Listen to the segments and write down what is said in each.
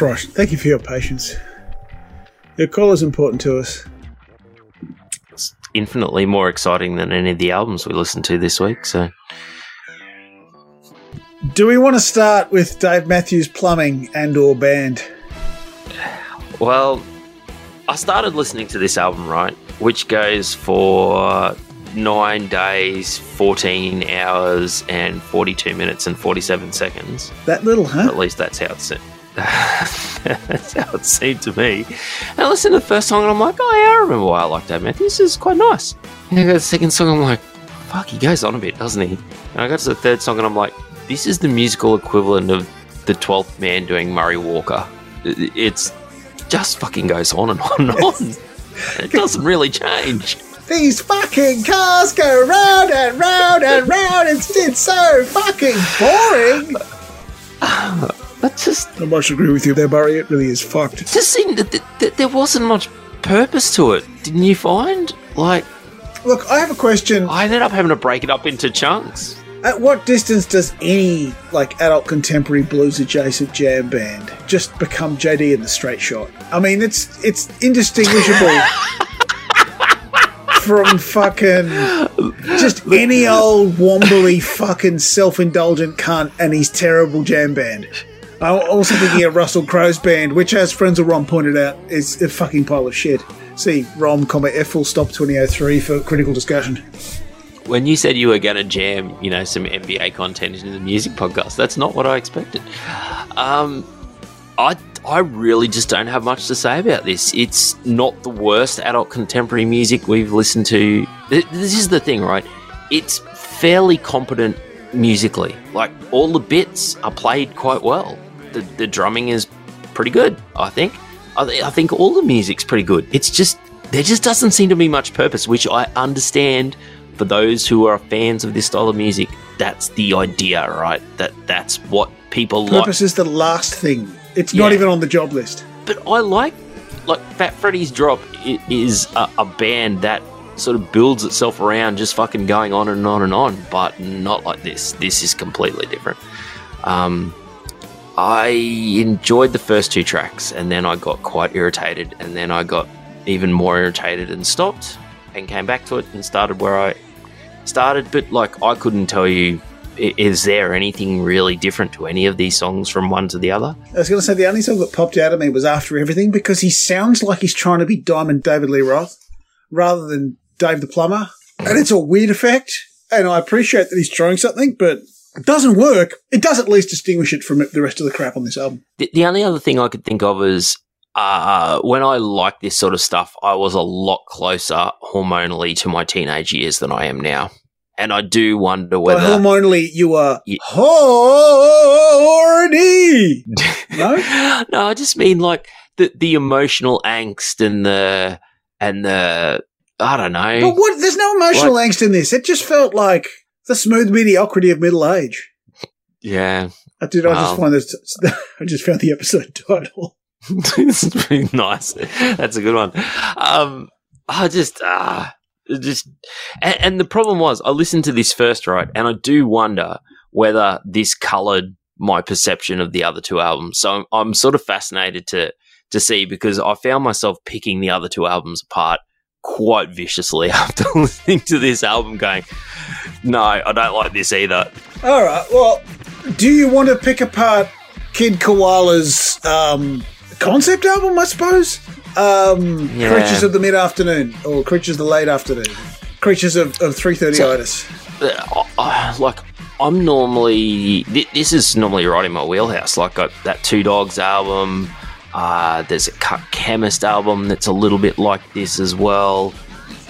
Christ, thank you for your patience. Your call is important to us. It's infinitely more exciting than any of the albums we listened to this week. So, Do we want to start with Dave Matthews Plumbing and or band? well, I started listening to this album, right, which goes for nine days, 14 hours, and 42 minutes and 47 seconds. That little, huh? At least that's how it's. That's how it seemed to me. And I listened to the first song and I'm like, oh yeah, I remember why I like Dave Matthews. This is quite nice. And I got the second song, and I'm like, fuck, he goes on a bit, doesn't he? And I got to the third song and I'm like, this is the musical equivalent of the 12th man doing Murray Walker. It- It's just fucking goes on and on and on. It doesn't really change. These fucking cars go round and round and round. It's, it's so fucking boring. That's just I much agree with you there, Barry. It really is fucked. just seemed that that- that there wasn't much purpose to it. Didn't you find? Like, Look, I have a question. I ended up having to break it up into chunks. At what distance does any like adult contemporary blues adjacent jam band just become JD and the Straight Shot? I mean, it's it's indistinguishable from fucking just any old wombly fucking self-indulgent cunt and his terrible jam band. I'm also thinking of Russell Crowe's band, which, as Frenzel Rom pointed out, is a fucking pile of shit. See Rom, comma F full stop 2003 for critical discussion. When you said you were going to jam, you know, some NBA content into the music podcast, that's not what I expected. Um, I I really just don't have much to say about this. It's not the worst adult contemporary music we've listened to. This is the thing, right? It's fairly competent musically. Like all the bits are played quite well. The the drumming is pretty good. I think. I, th- I think all the music's pretty good. It's just there just doesn't seem to be much purpose, which I understand for those who are fans of this style of music. That's the idea, right? That that's what people like. Purpose is the last thing. It's not even on the job list. But I like like Fat Freddy's Drop is a, a band that sort of builds itself around just fucking going on and on and on, but not like this. This is completely different. Um, I enjoyed the first two tracks, and then I got quite irritated, and then I got even more irritated and stopped, and came back to it and started where I started. But like, I couldn't tell you is there anything really different to any of these songs from one to the other? I was going to say the only song that popped out at me was After Everything because he sounds like he's trying to be Diamond David Lee Roth rather than Dave the Plumber. And it's a weird effect. And I appreciate that he's trying something, but doesn't work. It does at least distinguish it from the rest of the crap on this album. The, the only other thing I could think of is uh, when I like this sort of stuff, I was a lot closer hormonally to my teenage years than I am now. And I do wonder whether. hormonally, you are Yeah. horny. No? no, I just mean like the, the emotional angst and the. And the. I don't know. But what? There's no emotional angst in this. It just felt like the smooth mediocrity of middle age. Yeah. I did. I just Wow. find this. I just found the episode title. this is pretty nice. That's a good one. Um, I just, ah, it just, and, and the problem was, I listened to this first, right, and I do wonder whether this coloured my perception of the other two albums. So I'm, I'm sort of fascinated to to see because I found myself picking the other two albums apart quite viciously after listening to this album, going, "No, I don't like this either." All right. Well, do you want to pick apart Kid Koala's um, concept album? I suppose. Um, Yeah. Creatures of the mid afternoon or Creatures of the late afternoon. Creatures of, of three thirty itis. uh, uh, like I'm normally thi- this is normally right in my wheelhouse. Like got that Two Dogs album. Uh, there's a Cut Chemist album that's a little bit like this as well.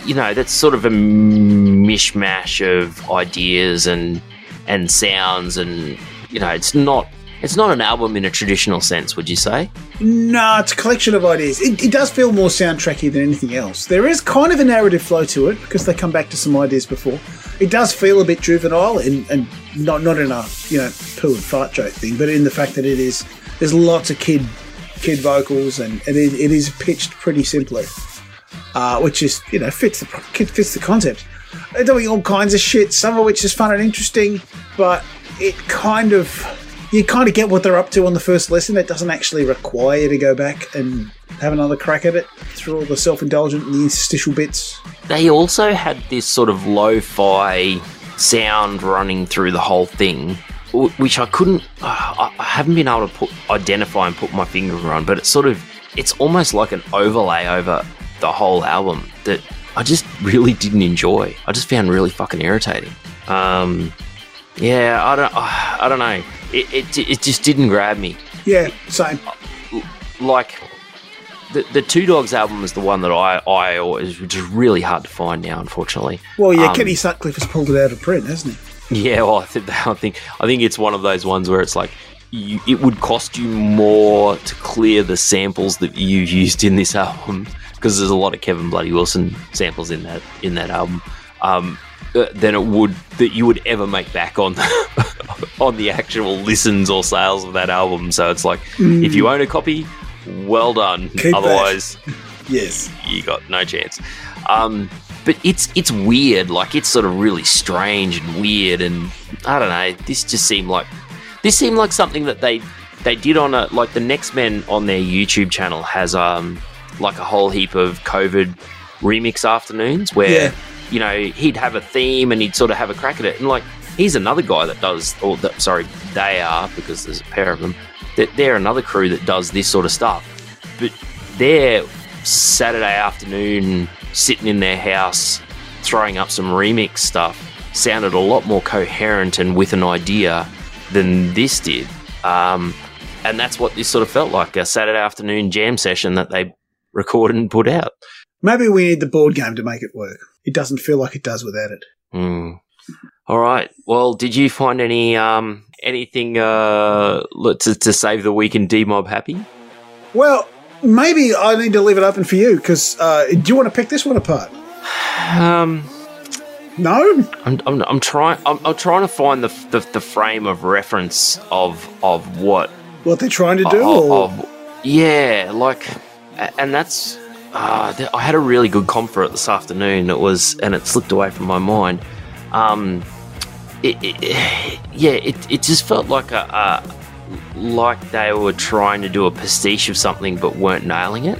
You know, that's sort of a mishmash of ideas and and sounds, and you know, it's not it's not an album in a traditional sense. Would you say? No, it's a collection of ideas. It, it does feel more soundtracky than anything else. There is kind of a narrative flow to it because they come back to some ideas before. It does feel a bit juvenile and, and not not in a you know poo and fart joke thing, but in the fact that it is there's lots of kid kid vocals and it is, it is pitched pretty simply, uh, which is you know fits the fits the concept. They're doing all kinds of shit, some of which is fun and interesting, but it kind of you kind of get what they're up to on the first listen. It doesn't actually require you to go back and have another crack at it through all the self-indulgent and the interstitial bits. They also had this sort of lo-fi sound running through the whole thing, which I couldn't, uh, I haven't been able to put identify and put my finger on, but it's sort of, it's almost like an overlay over the whole album that I just really didn't enjoy. I just found really fucking irritating. Um, yeah, I don't, I don't know. It, it, it just didn't grab me. Yeah, same. Like the the Two Dogs album is the one that I I always which is really hard to find now, unfortunately. Well, yeah, Um, Kenny Sutcliffe has pulled it out of print, hasn't he? Yeah, well, I think I think I think it's one of those ones where it's like you, it would cost you more to clear the samples that you used in this album because there's a lot of Kevin Bloody Wilson samples in that in that album. Um, uh, than it would that you would ever make back on on the actual listens or sales of that album. So it's like if you own a copy, well done. Keep that. Otherwise, Yes. you got no chance. Um, but it's it's weird, like it's sort of really strange and weird, and I don't know. This just seemed like this seemed like something that they they did on a like the Next Men on their YouTube channel has um like a whole heap of COVID remix afternoons where Yeah. you know he'd have a theme and he'd sort of have a crack at it, and like he's another guy that does, or that, sorry, they are because there's a pair of them. That they're another crew that does this sort of stuff, but they're Saturday afternoon sitting in their house throwing up some remix stuff sounded a lot more coherent and with an idea than this did. Um, and that's what this sort of felt like a Saturday afternoon jam session that they recorded and put out. Maybe we need the board game to make it work. It doesn't feel like it does without it. Hmm. All right. Well, did you find any um, anything uh, to, to save the week in Demob Happy? Well, maybe I need to leave it open for you because uh, do you want to pick this one apart? Um, No? I'm, I'm, I'm trying. I'm, I'm trying to find the, the the frame of reference of of what What they're trying to do? of, of- yeah, like, and that's. Uh, I had a really good comfort this afternoon. It was, and it slipped away from my mind. Um, it, it, yeah, it, it just felt like a, a like they were trying to do a pastiche of something but weren't nailing it.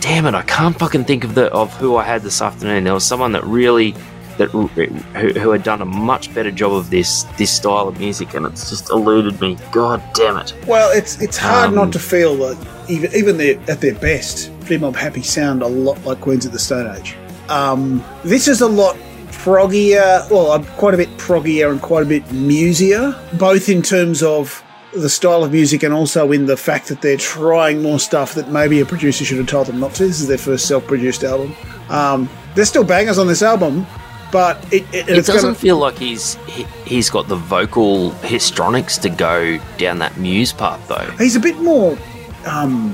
Damn it! I can't fucking think of the of who I had this afternoon. There was someone that really that who, who had done a much better job of this this style of music, and it's just eluded me. God damn it! Well, it's it's hard Um, not to feel that even even their, at their best, Free Mob Happy sound a lot like Queens of the Stone Age. Um, this is a lot proggier, well, uh, quite a bit proggier and quite a bit musier, both in terms of the style of music and also in the fact that they're trying more stuff that maybe a producer should have told them not to. This is their first self-produced album. Um, there's still bangers on this album, but it, it, It doesn't gonna, feel like he's he, he's got the vocal histrionics to go down that muse path though. He's a bit more um,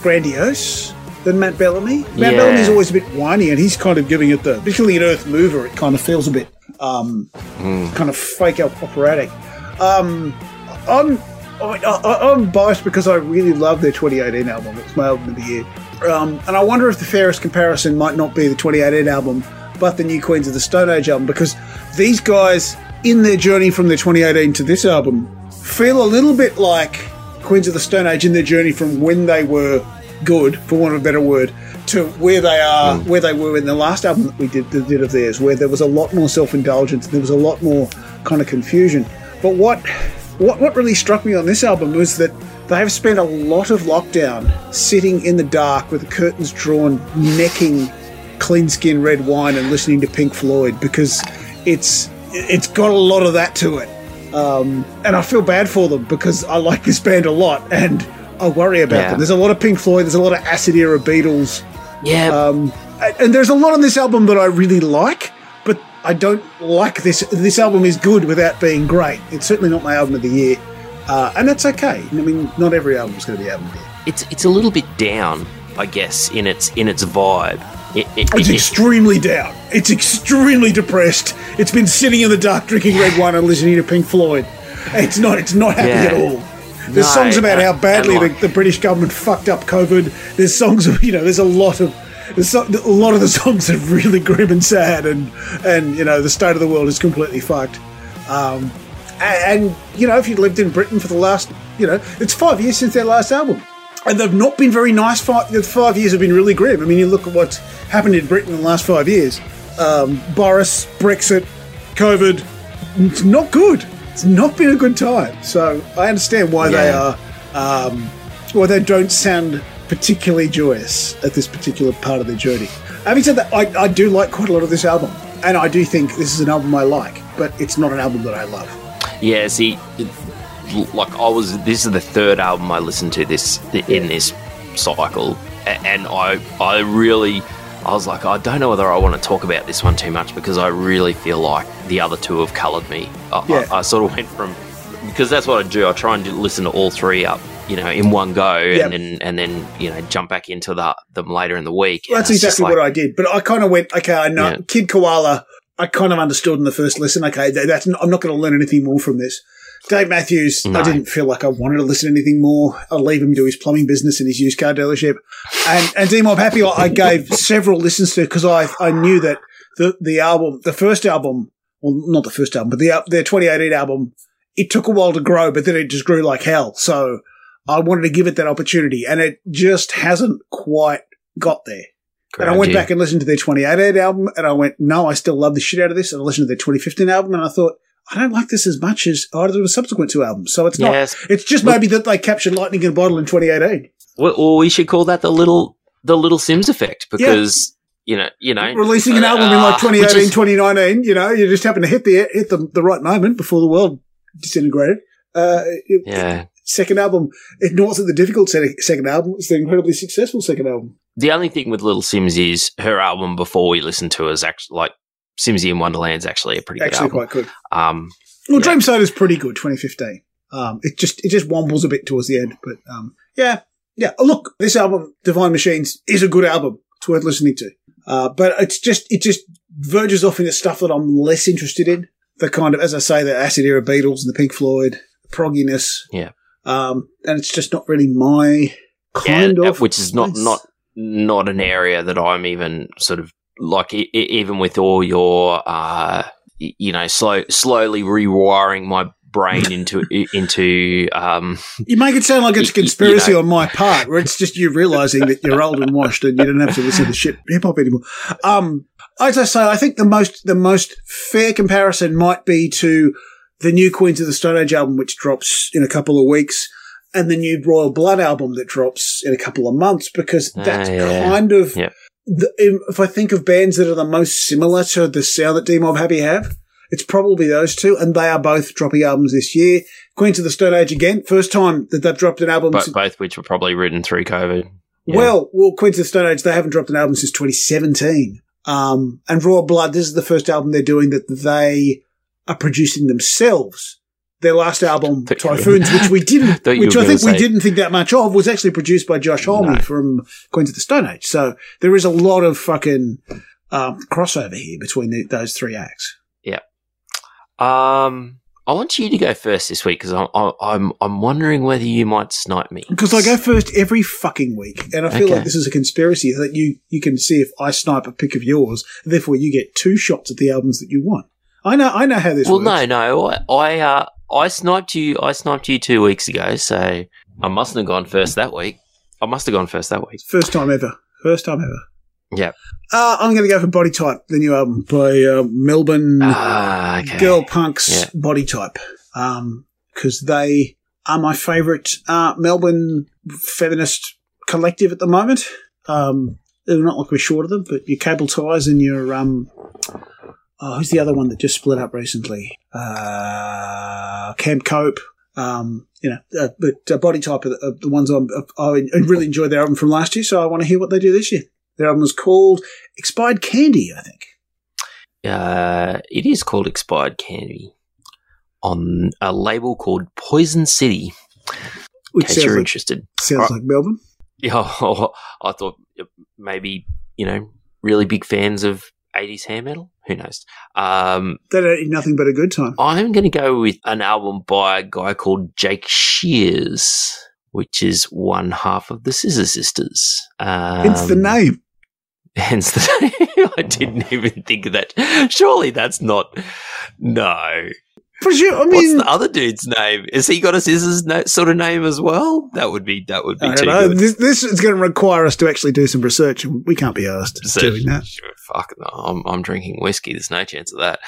grandiose than Matt Bellamy. Matt Yeah. Bellamy's always a bit whiny, and he's kind of giving it the, particularly in Earth Mover, it kind of feels a bit um, kind of fake operatic. Um, I'm I, I, I'm biased because I really love their 2018 album. It's my album of the year, um, and I wonder if the fairest comparison might not be the 2018 album, but the new Queens of the Stone Age album, because these guys, in their journey from their 2018 to this album, feel a little bit like Queens of the Stone Age in their journey from when they were good, for want of a better word, to where they are, where they were in the last album that we did, that did of theirs, where there was a lot more self-indulgence, there was a lot more kind of confusion. But what, what, what really struck me on this album was that they have spent a lot of lockdown sitting in the dark with the curtains drawn, necking clean skin red wine and listening to Pink Floyd because it's it's got a lot of that to it. Um, and I feel bad for them because I like this band a lot and I worry about Yeah. them. There's a lot of Pink Floyd, there's a lot of acid era Beatles, Yeah, um, and- and there's a lot on this album that I really like, but I don't like this. This album is good without being great. It's certainly not my album of the year, uh, and that's okay. I mean, not every album is going to be album of the year. it's it's a little bit down, I guess, in its in its vibe. It, it, It's it- extremely down. It's extremely depressed. It's been sitting in the dark drinking red wine and listening to Pink Floyd. It's not. It's not happy Yeah. at all. There's No, songs about uh, how badly like- the, the British government fucked up COVID. There's songs of you know. There's a lot of. So, a lot of the songs are really grim and sad, and and you know the state of the world is completely fucked. Um, and you know, if you'd lived in Britain for the last, you know, it's five years since their last album, and they've not been very nice. Five, the five years have been really grim. I mean, you look at what's happened in Britain in the last five years: um, Boris, Brexit, COVID. It's not good. It's not been a good time. So I understand why they are, um, why they don't sound particularly joyous at this particular part of their journey. Having said that, I, I do like quite a lot of this album, and I do think this is an album I like, but it's not an album that I love. Yeah, see, it- like I was. This is the third album I listened to this in this cycle, and I, I really, I was like, I don't know whether I want to talk about this one too much because I really feel like the other two have coloured me. I, Yeah. I, I sort of went from because that's what I do. I try and listen to all three up, you know, in one go, Yep. and then and then you know jump back into the, them later in the week. Well, that's And it's just exactly like- what I did. But I kind of went, okay, I know Yeah. Kid Koala. I kind of understood in the first listen. Okay, that- that's I'm not going to learn anything more from this. Dave Matthews, I didn't feel like I wanted to listen to anything more. I'll leave him to his plumbing business and his used car dealership. And and Demob Happy, I I gave several listens to because I I knew that the the album, the first album, well, not the first album, but the their 2018 album, it took a while to grow, but then it just grew like hell. So I wanted to give it that opportunity, and it just hasn't quite got there. And I went back and listened to their 2018 album, and I went, no, I still love the shit out of this. And I listened to their 2015 album, and I thought, I don't like this as much as either of the subsequent two albums. So it's not. It's just maybe that they captured lightning in a bottle in 2018. Well, or we should call that the little the Little Simz effect because you know you know Releasing an album in like uh, 2018, is- 2019, you know, you just happen to hit the hit the, the right moment before the world disintegrated. Uh, it- yeah. Second album, it wasn't the difficult second album; it's the incredibly successful second album. The only thing with Little Simz is her album before we listened to is actually like Simsy in Wonderland's actually a pretty good Actually, album. quite good. Um, Well, Yeah. Dream Soda's pretty good, 2015. Um, it just it just wombles a bit towards the end, but um, yeah, yeah. Oh, Look, this album, Divine Machines, is a good album. It's worth listening to. Uh, but it's just it just verges off into stuff that I'm less interested in. The kind of, as I say, the acid era Beatles and the Pink Floyd, progginess. Yeah. Um, and it's just not really my yeah, kind of, which is not place. not not an area that I'm even sort of like e- even with all your uh you know slow slowly rewiring my brain into into um You make it sound like it's a Y- y- you conspiracy know. on my part, where it's just you realizing that you're old and washed and you don't have to listen to shit hip hop anymore. Um, as I say, I think the most the most fair comparison might be to the new Queens of the Stone Age album, which drops in a couple of weeks, and the new Royal Blood album that drops in a couple of months, because Ah, that's yeah. kind of Yeah. the, if I think of bands that are the most similar to the sound that Demob Happy have. It's probably those two, and they are both dropping albums this year. Queens of the Stone Age again, first time that they've dropped an album. but since- both which were probably written through COVID. Yeah. Well, well, Queens of the Stone Age, they haven't dropped an album since 2017. Um, and Royal Blood, this is the first album they're doing that they are producing themselves. Their last album, Thought you were- Typhoons, which we didn't, which I think we didn't think that much of, was actually produced by Josh Homme No. from Queens of the Stone Age. So there is a lot of fucking um, crossover here between the, those three acts. Yeah. Um, I want you to go first this week because I'm I'm I'm wondering whether you might snipe me. Because I go first every fucking week, and I feel Okay. like this is a conspiracy that you you can see if I snipe a pick of yours, therefore you get two shots at the albums that you want. I know I know how this Well, works. no, no, I I, uh, I sniped you. I sniped you two weeks ago, so I mustn't have gone first that week. I must have gone first that week. First time ever. First time ever. Yeah. Uh, I'm going to go for Body Type, the new album by uh, Melbourne Ah, okay. Girl Punks Yeah. Body Type. Because they are my favourite uh, Melbourne feminist collective at the moment. Um, they're not like we're short of them, but your Cable Ties and your. Um, oh, who's the other one that just split up recently? Uh, Camp Cope. Um, you know, uh, but uh, Body Type are the, are the ones I'm, I I really enjoyed their album from last year, so I want to hear what they do this year. Their album was called Expired Candy, I think. Uh, it is called Expired Candy on a label called Poison City. Which In case sounds you're like, interested. sounds like Melbourne. Yeah, I thought maybe you know really big fans of 80s hair metal. Who knows? Um, They don't nothing but a good time. I'm going to go with an album by a guy called Jake Shears, which is one half of the Scissor Sisters. Um, It's the name. Hence the name. I didn't even think of that. Surely that's not. No. Presu- I mean, What's the other dude's name? Has he got a scissors no- sort of name as well? That would be that would be I too good. This, this is going to require us to actually do some research, and we can't be asked So- doing that. sure, fuck no, I'm, I'm drinking whiskey. There's no chance of that.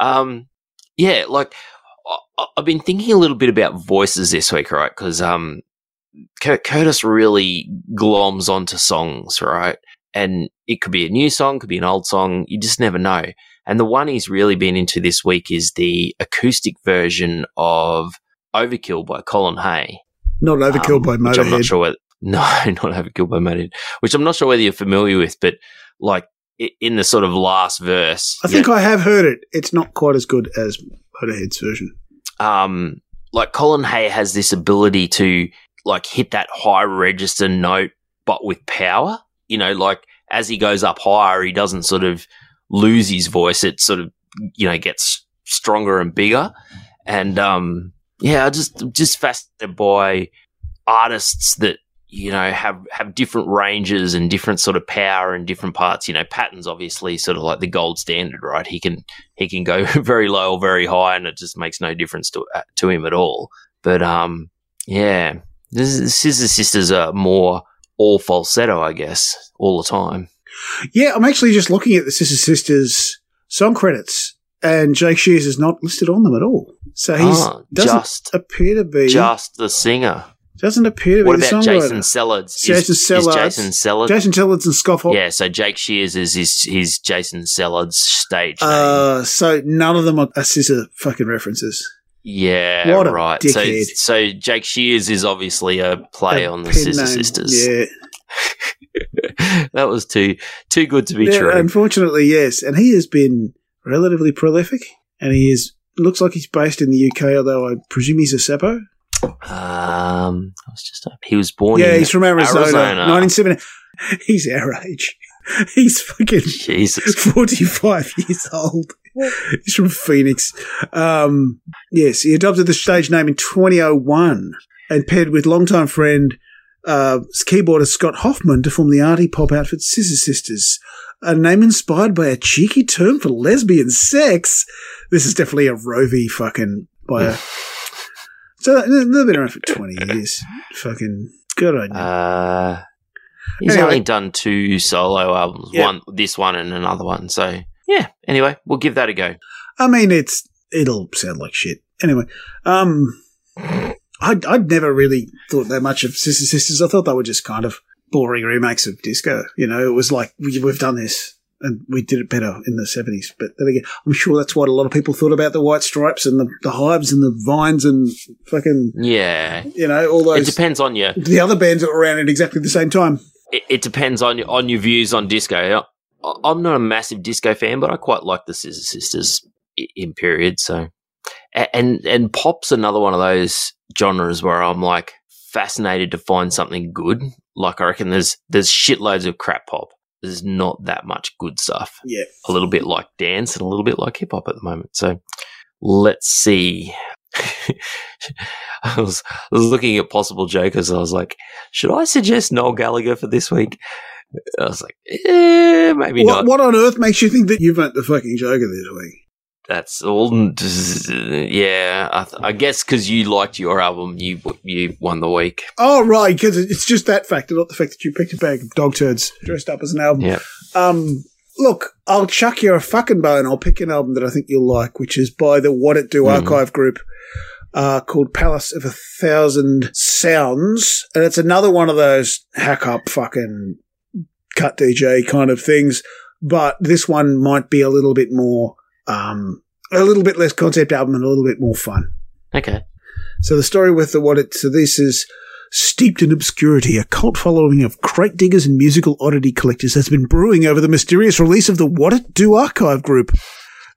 Um, yeah, like I, I've been thinking a little bit about voices this week, right? Because um, Cur- Curtis really gloms onto songs, right? And it could be a new song, could be an old song. You just never know. And the one he's really been into this week is the acoustic version of Overkill by Colin Hay. Not overkill um, by which I'm not Motorhead. sure whether no, not Overkill by Motorhead, which I'm not sure whether you're familiar with, but like in the sort of last verse, I think I have heard it. It's not quite as good as Motorhead's version. um, like Colin Hay has this ability to like hit that high register note, but with power. You know, like as he goes up higher, he doesn't sort of lose his voice. It sort of you know gets stronger and bigger. And um, yeah, I just just fascinated by artists that you know have have different ranges and different sort of power in different parts. You know, Patton's obviously sort of like the gold standard, right? He can he can go very low or very high, and it just makes no difference to uh, to him at all. But um, yeah, Scissor Sisters are more all falsetto, I guess, all the time. Yeah, I'm actually just looking at the Scissor Sisters song credits, and Jake Shears is not listed on them at all. So he Ah, doesn't just appear to be. just the singer. doesn't appear to be What the about songwriter. Jason Sellards? Jason Sellards. Is Jason Sellards? Jason Tillins and Scoffhawk. yeah, so Jake Shears is his, his Jason Sellards stage name. Uh, so none of them are, are scissor fucking references. yeah, what right. So, so Jake Shears is obviously a play A on the Scissor name. Sisters. Yeah. that was too too good to be yeah, true. unfortunately, yes. And he has been relatively prolific, and he is looks like he's based in the UK, although I presume he's a Seppo. Um, I was just he was born. yeah, he's from Arizona, Arizona. 1970. He's our age. He's fucking Jesus. 45 years old. He's from Phoenix. Um, yes, he adopted the stage name in 2001 and paired with longtime friend, uh, keyboardist Scott Hoffman to form the arty pop outfit Scissor Sisters. A name inspired by a cheeky term for lesbian sex. This is definitely a Rovi fucking by a. So they've been around for 20 years. Fucking good on you. Uh, he's Anyway. only done two solo albums. Yeah. One, this one, and another one. So yeah. Anyway, we'll give that a go. I mean, it's it'll sound like shit. Anyway, um, I'd, I'd never really thought that much of Scissor Sisters. I thought they were just kind of boring remakes of disco. You know, it was like we, we've done this and we did it better in the seventies. But then again, I'm sure that's what a lot of people thought about the White Stripes and the, the Hives and the Vines and fucking Yeah. you know all those. It depends on you. the other bands that were around at exactly the same time. It, it depends on your on your views on disco. I, I'm not a massive disco fan, but I quite like the Scissor Sisters in period. So, and and pop's another one of those genres where I'm like fascinated to find something good. Like I reckon there's there's shitloads of crap pop. There's not that much good stuff. Yeah, A little bit like dance and a little bit like hip hop at the moment. So let's see. I was, I was looking at possible jokers. I was like, should I suggest Noel Gallagher for this week? I was like, eh, maybe what, not. what on earth makes you think that you went the fucking Joker this week? That's all. Yeah, I, th- I guess because you liked your album, you you won the week. Oh, right, because it's just that factor, not the fact that you picked a bag of dog turds dressed up as an album. Yeah. Um, look, I'll chuck you a fucking bone. I'll pick an album that I think you'll like, which is by the Whatitdo Mhm. archive group uh, called Palace of a Thousand Sounds. And it's another one of those hack up fucking cut DJ kind of things. But this one might be a little bit more, um, a little bit less concept album and a little bit more fun. Okay. So the story with the what it so this is steeped in obscurity, a cult following of crate diggers and musical oddity collectors has been brewing over the mysterious release of the Whatitdo Archive Group.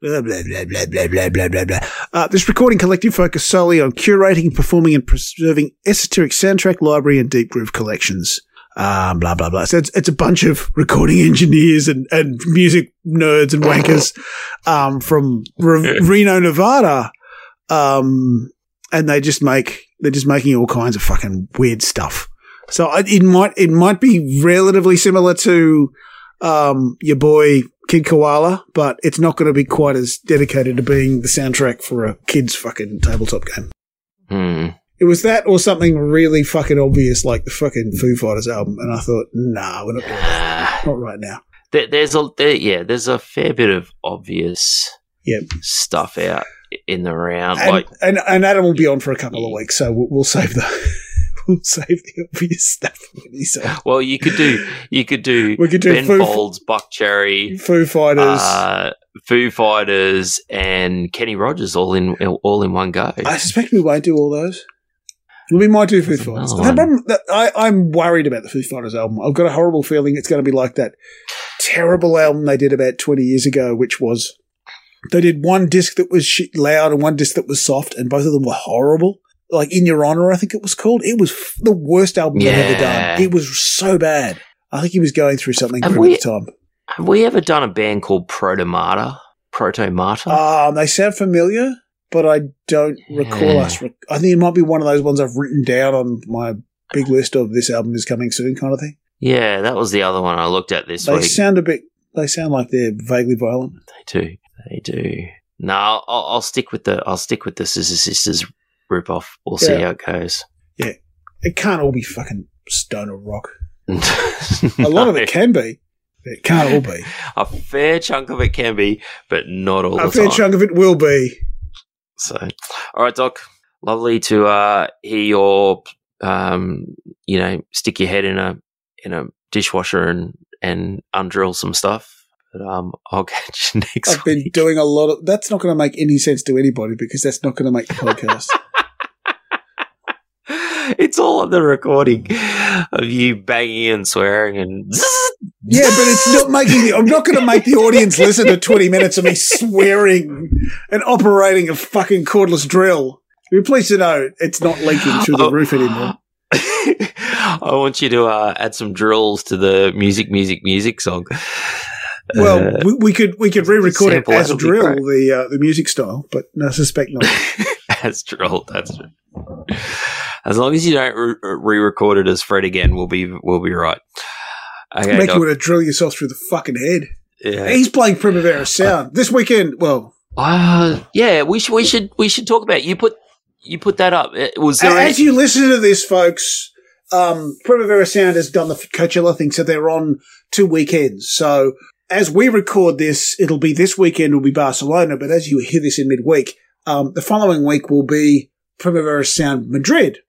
Blah, blah, blah, blah, blah, blah, blah, blah, blah. Uh, this recording collective focused solely on curating, performing, and preserving esoteric soundtrack library and deep groove collections. Um, blah blah blah. So it's, it's a bunch of recording engineers and, and music nerds and wankers um, from Re- Reno, Nevada, um, and they just make they're just making all kinds of fucking weird stuff. So I- it might it might be relatively similar to um, your boy Kid Koala, but it's not going to be quite as dedicated to being the soundtrack for a kid's fucking tabletop game. Hmm. It was that or something really fucking obvious like the fucking Foo Fighters album, and I thought, nah, we're not doing that. Not right now. there, there's a there, yeah, there's a fair bit of obvious Yep. stuff out in the round. And, like and, and Adam will be on for a couple of weeks, so we'll, we'll save the we'll save the obvious stuff when he's on. Well, you could do you could do We could do Ben Foo, Folds, Buckcherry, Foo Fighters. uh, Foo Fighters, and Kenny Rogers all in all in one go. I suspect we won't do all those. We might do Foo There's Fighters. The problem that I, I'm worried about the Foo Fighters album. I've got a horrible feeling it's going to be like that terrible album they did about 20 years ago, which was they did one disc that was shit loud and one disc that was soft, and both of them were horrible. Like In Your Honor, I think it was called. It was f- the worst album they've ever done. It was so bad. I think he was going through something Have we- at the time. Have we ever done a band called Protomartyr? Protomartyr? Um, they sound familiar, but I don't recall Yeah. us. Rec- I think it might be one of those ones I've written down on my big list of this album is coming soon kind of thing. yeah, that was the other one I looked at this They week. sound a bit. They sound like they're vaguely violent. They do. They do. No, I'll, I'll stick with the I'll stick with the Scissor Sisters rip off. We'll see how it goes. Yeah, it can't all be fucking stoner rock. a A lot of it can be. It can't all be. a fair chunk of it can be, but not all A fair time. chunk of it will be. So, all right, Doc. Lovely to uh, hear your, um, you know, stick your head in a in a dishwasher and and undrill some stuff. But um, I'll catch you next I've been doing a lot of. That's not going to make any sense to anybody because that's not going to make the podcast. it's all on the recording of you banging and swearing and. Yeah, but it's not making. The, I'm not going to make the audience listen to 20 minutes of me swearing and operating a fucking cordless drill. Be pleased to know it's not leaking through the Oh. roof anymore. I want you to uh, add some drills to the music, music, music song. Well, Uh, we, we could we could re-record it as drill, the uh, the music style, but no, I suspect not. as drill. That's as long as you don't re- re-record it as Fred again, we'll be we'll be right. Okay, Make Doc. you want to drill yourself through the fucking head. yeah. He's playing Primavera Sound this weekend. Well, Uh, yeah, we should we should we should talk about you put you put that up. Uh, Was there as any- you listen to this, folks, um, Primavera Sound has done the Coachella thing, so they're on two weekends. So as we record this, it'll be this weekend will be Barcelona, but as you hear this in midweek, um, the following week will be Primavera Sound Madrid.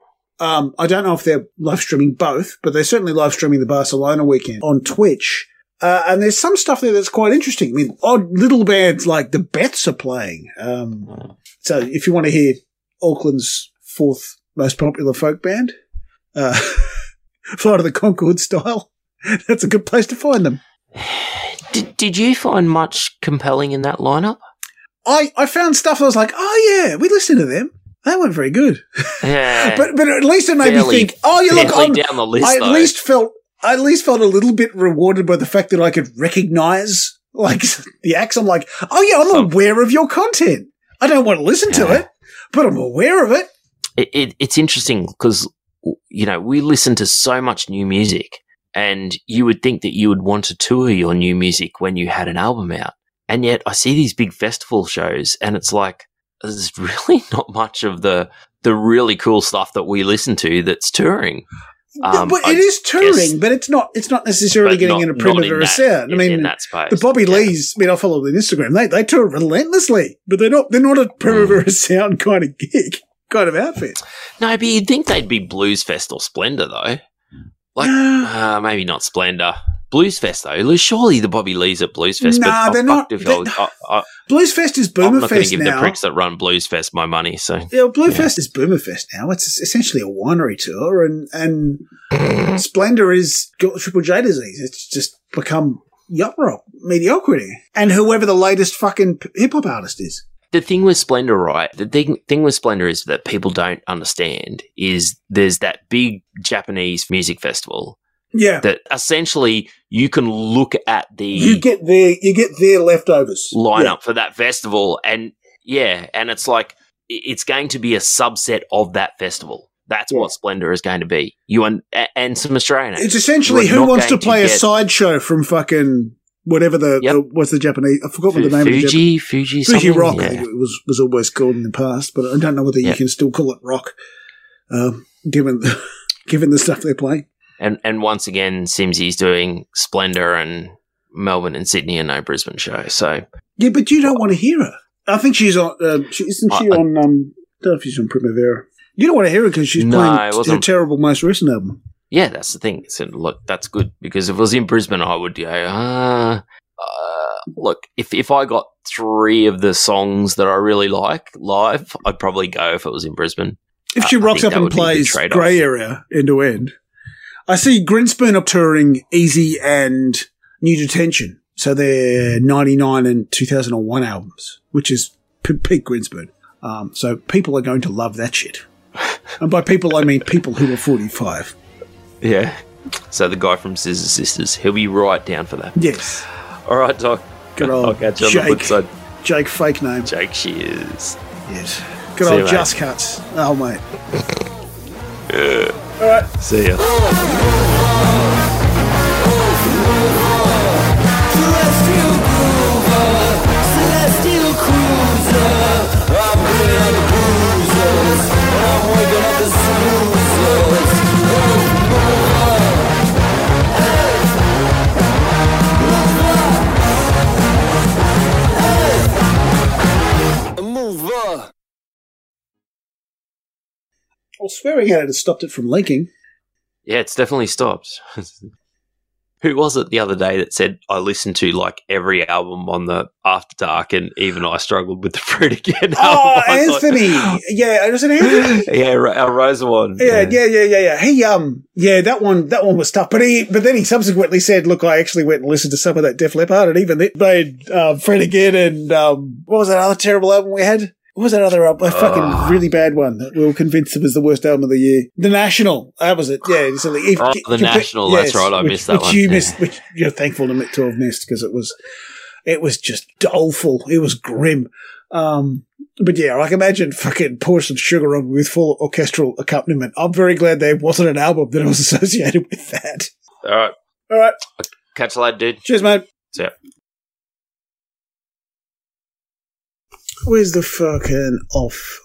Um, I don't know if they're live streaming both, but they're certainly live streaming the Barcelona weekend on Twitch. Uh, and there's some stuff there that's quite interesting. I mean, odd little bands like the Beths are playing. Um, so if you want to hear Auckland's fourth most popular folk band, uh, Flight of the Conchords style, that's a good place to find them. did, did you find much compelling in that lineup? I, I found stuff that was like, oh yeah, we listen to them. They weren't very good. Yeah, But but at least it made Fairly- me think, oh yeah, look, I'm, down the list. I at though. least felt I at least felt a little bit rewarded by the fact that I could recognize like the acts. I'm like, oh yeah, I'm Some- aware of your content. I don't want to listen to it, but I'm aware of it. it, it, it's interesting because you know we listen to so much new music and you would think that you would want to tour your new music when you had an album out and yet i see these big festival shows and it's like there's really not much of the the really cool stuff that we listen to that's touring Um, but I it is touring, but it's not. It's not necessarily getting not- in a Primavera sound. I mean, in that space. the Bobby Yeah. Lees. I mean, I follow them on Instagram. They they tour relentlessly, but they're not. They're not a Primavera Hmm. sound kind of gig, kind of outfit. no but you'd think they'd be blues fest or splendor though like uh, maybe not splendor Blues Fest though, surely the Bobby Lees at Blues Fest. Nah, but they're not- fucked If they- I, I, Blues Fest is I'm not going to give now. the pricks that run Blues Fest my money. So Yeah, Blue Yeah. Fest is Boomer Fest now. It's essentially a winery tour, and and Splendor is got triple J disease. It's just become yacht rock mediocrity, and whoever the latest fucking hip hop artist is. the thing with Splendor, right? The thing thing with Splendor is that people don't understand is there's that big Japanese music festival Yeah, that essentially you can look at the you get their you get their leftovers lineup for that festival and yeah, and it's like it's going to be a subset of that festival. That's Yeah. what Splendor is going to be. You and, and some Australian Yeah. It's essentially who wants to going to play a sideshow from fucking whatever the, Yep. the what's the Japanese? I forgot what the name of the Japanese. Fuji, Fuji, Fuji? Rock, Yeah. it was was always called in the past, but I don't know whether Yeah. you can still call it rock, um, given given the stuff they're playing. And and once again, Simsy's doing Splendor and Melbourne and Sydney and no Brisbane show. So Yeah, but you don't want to hear her. I think she's on. Um, she, isn't she I- I- on? Um, I don't know if she's on Primavera. You don't want to hear her because she's No, playing her terrible most recent album. yeah, that's the thing. So look, that's good because if it was in Brisbane, I would go. Ah, uh, look, if if I got three of the songs that I really like live, I'd probably go if it was in Brisbane. If she I rocks up and would be a good plays. Grey Area end to end, I see Grinspoon up touring Easy and New Detention. So they're 99 and 2001 albums, which is peak Grinspoon. Um, so people are going to love that shit. and by people, I mean people who are 45. Yeah. So the guy from Scissor Sisters, he'll be right down for that. Yes. All right, Doc. Good I'll old catch you on Jake. the flip side. Jake, fake name. Jake Shears. Yes. Good See old mate. Just Cuts. Oh, mate. See ya. Well, swearing at it has stopped it from leaking. Yeah, it's definitely stopped. Who was it the other day that said I listened to like every album on the After Dark, and even I struggled with the Fred again Oh, album? I thought- Anthony. yeah, was it Anthony? yeah, our Rosa one. Yeah, yeah, yeah, yeah, yeah. He, um, yeah, that one, that one was tough. But he, but then he subsequently said, "Look, I actually went and listened to some of that Def Leppard, and even they made uh, Fred again, and um, what was that other terrible album we had? What was that other album? A fucking Ah. really bad one that we were convinced it was the worst album of the year. The National. That was it. Yeah. If, Oh, The National, that's right, I which, missed that which one. You Yeah. missed, which you're thankful to, to have missed because it was, it was just doleful. It was grim. Um, but yeah, like imagine fucking pour some sugar on with full orchestral accompaniment. I'm very glad there wasn't an album that was associated with that. All right, All right. catch you later, dude. Cheers, mate. See ya. Where's the fucking off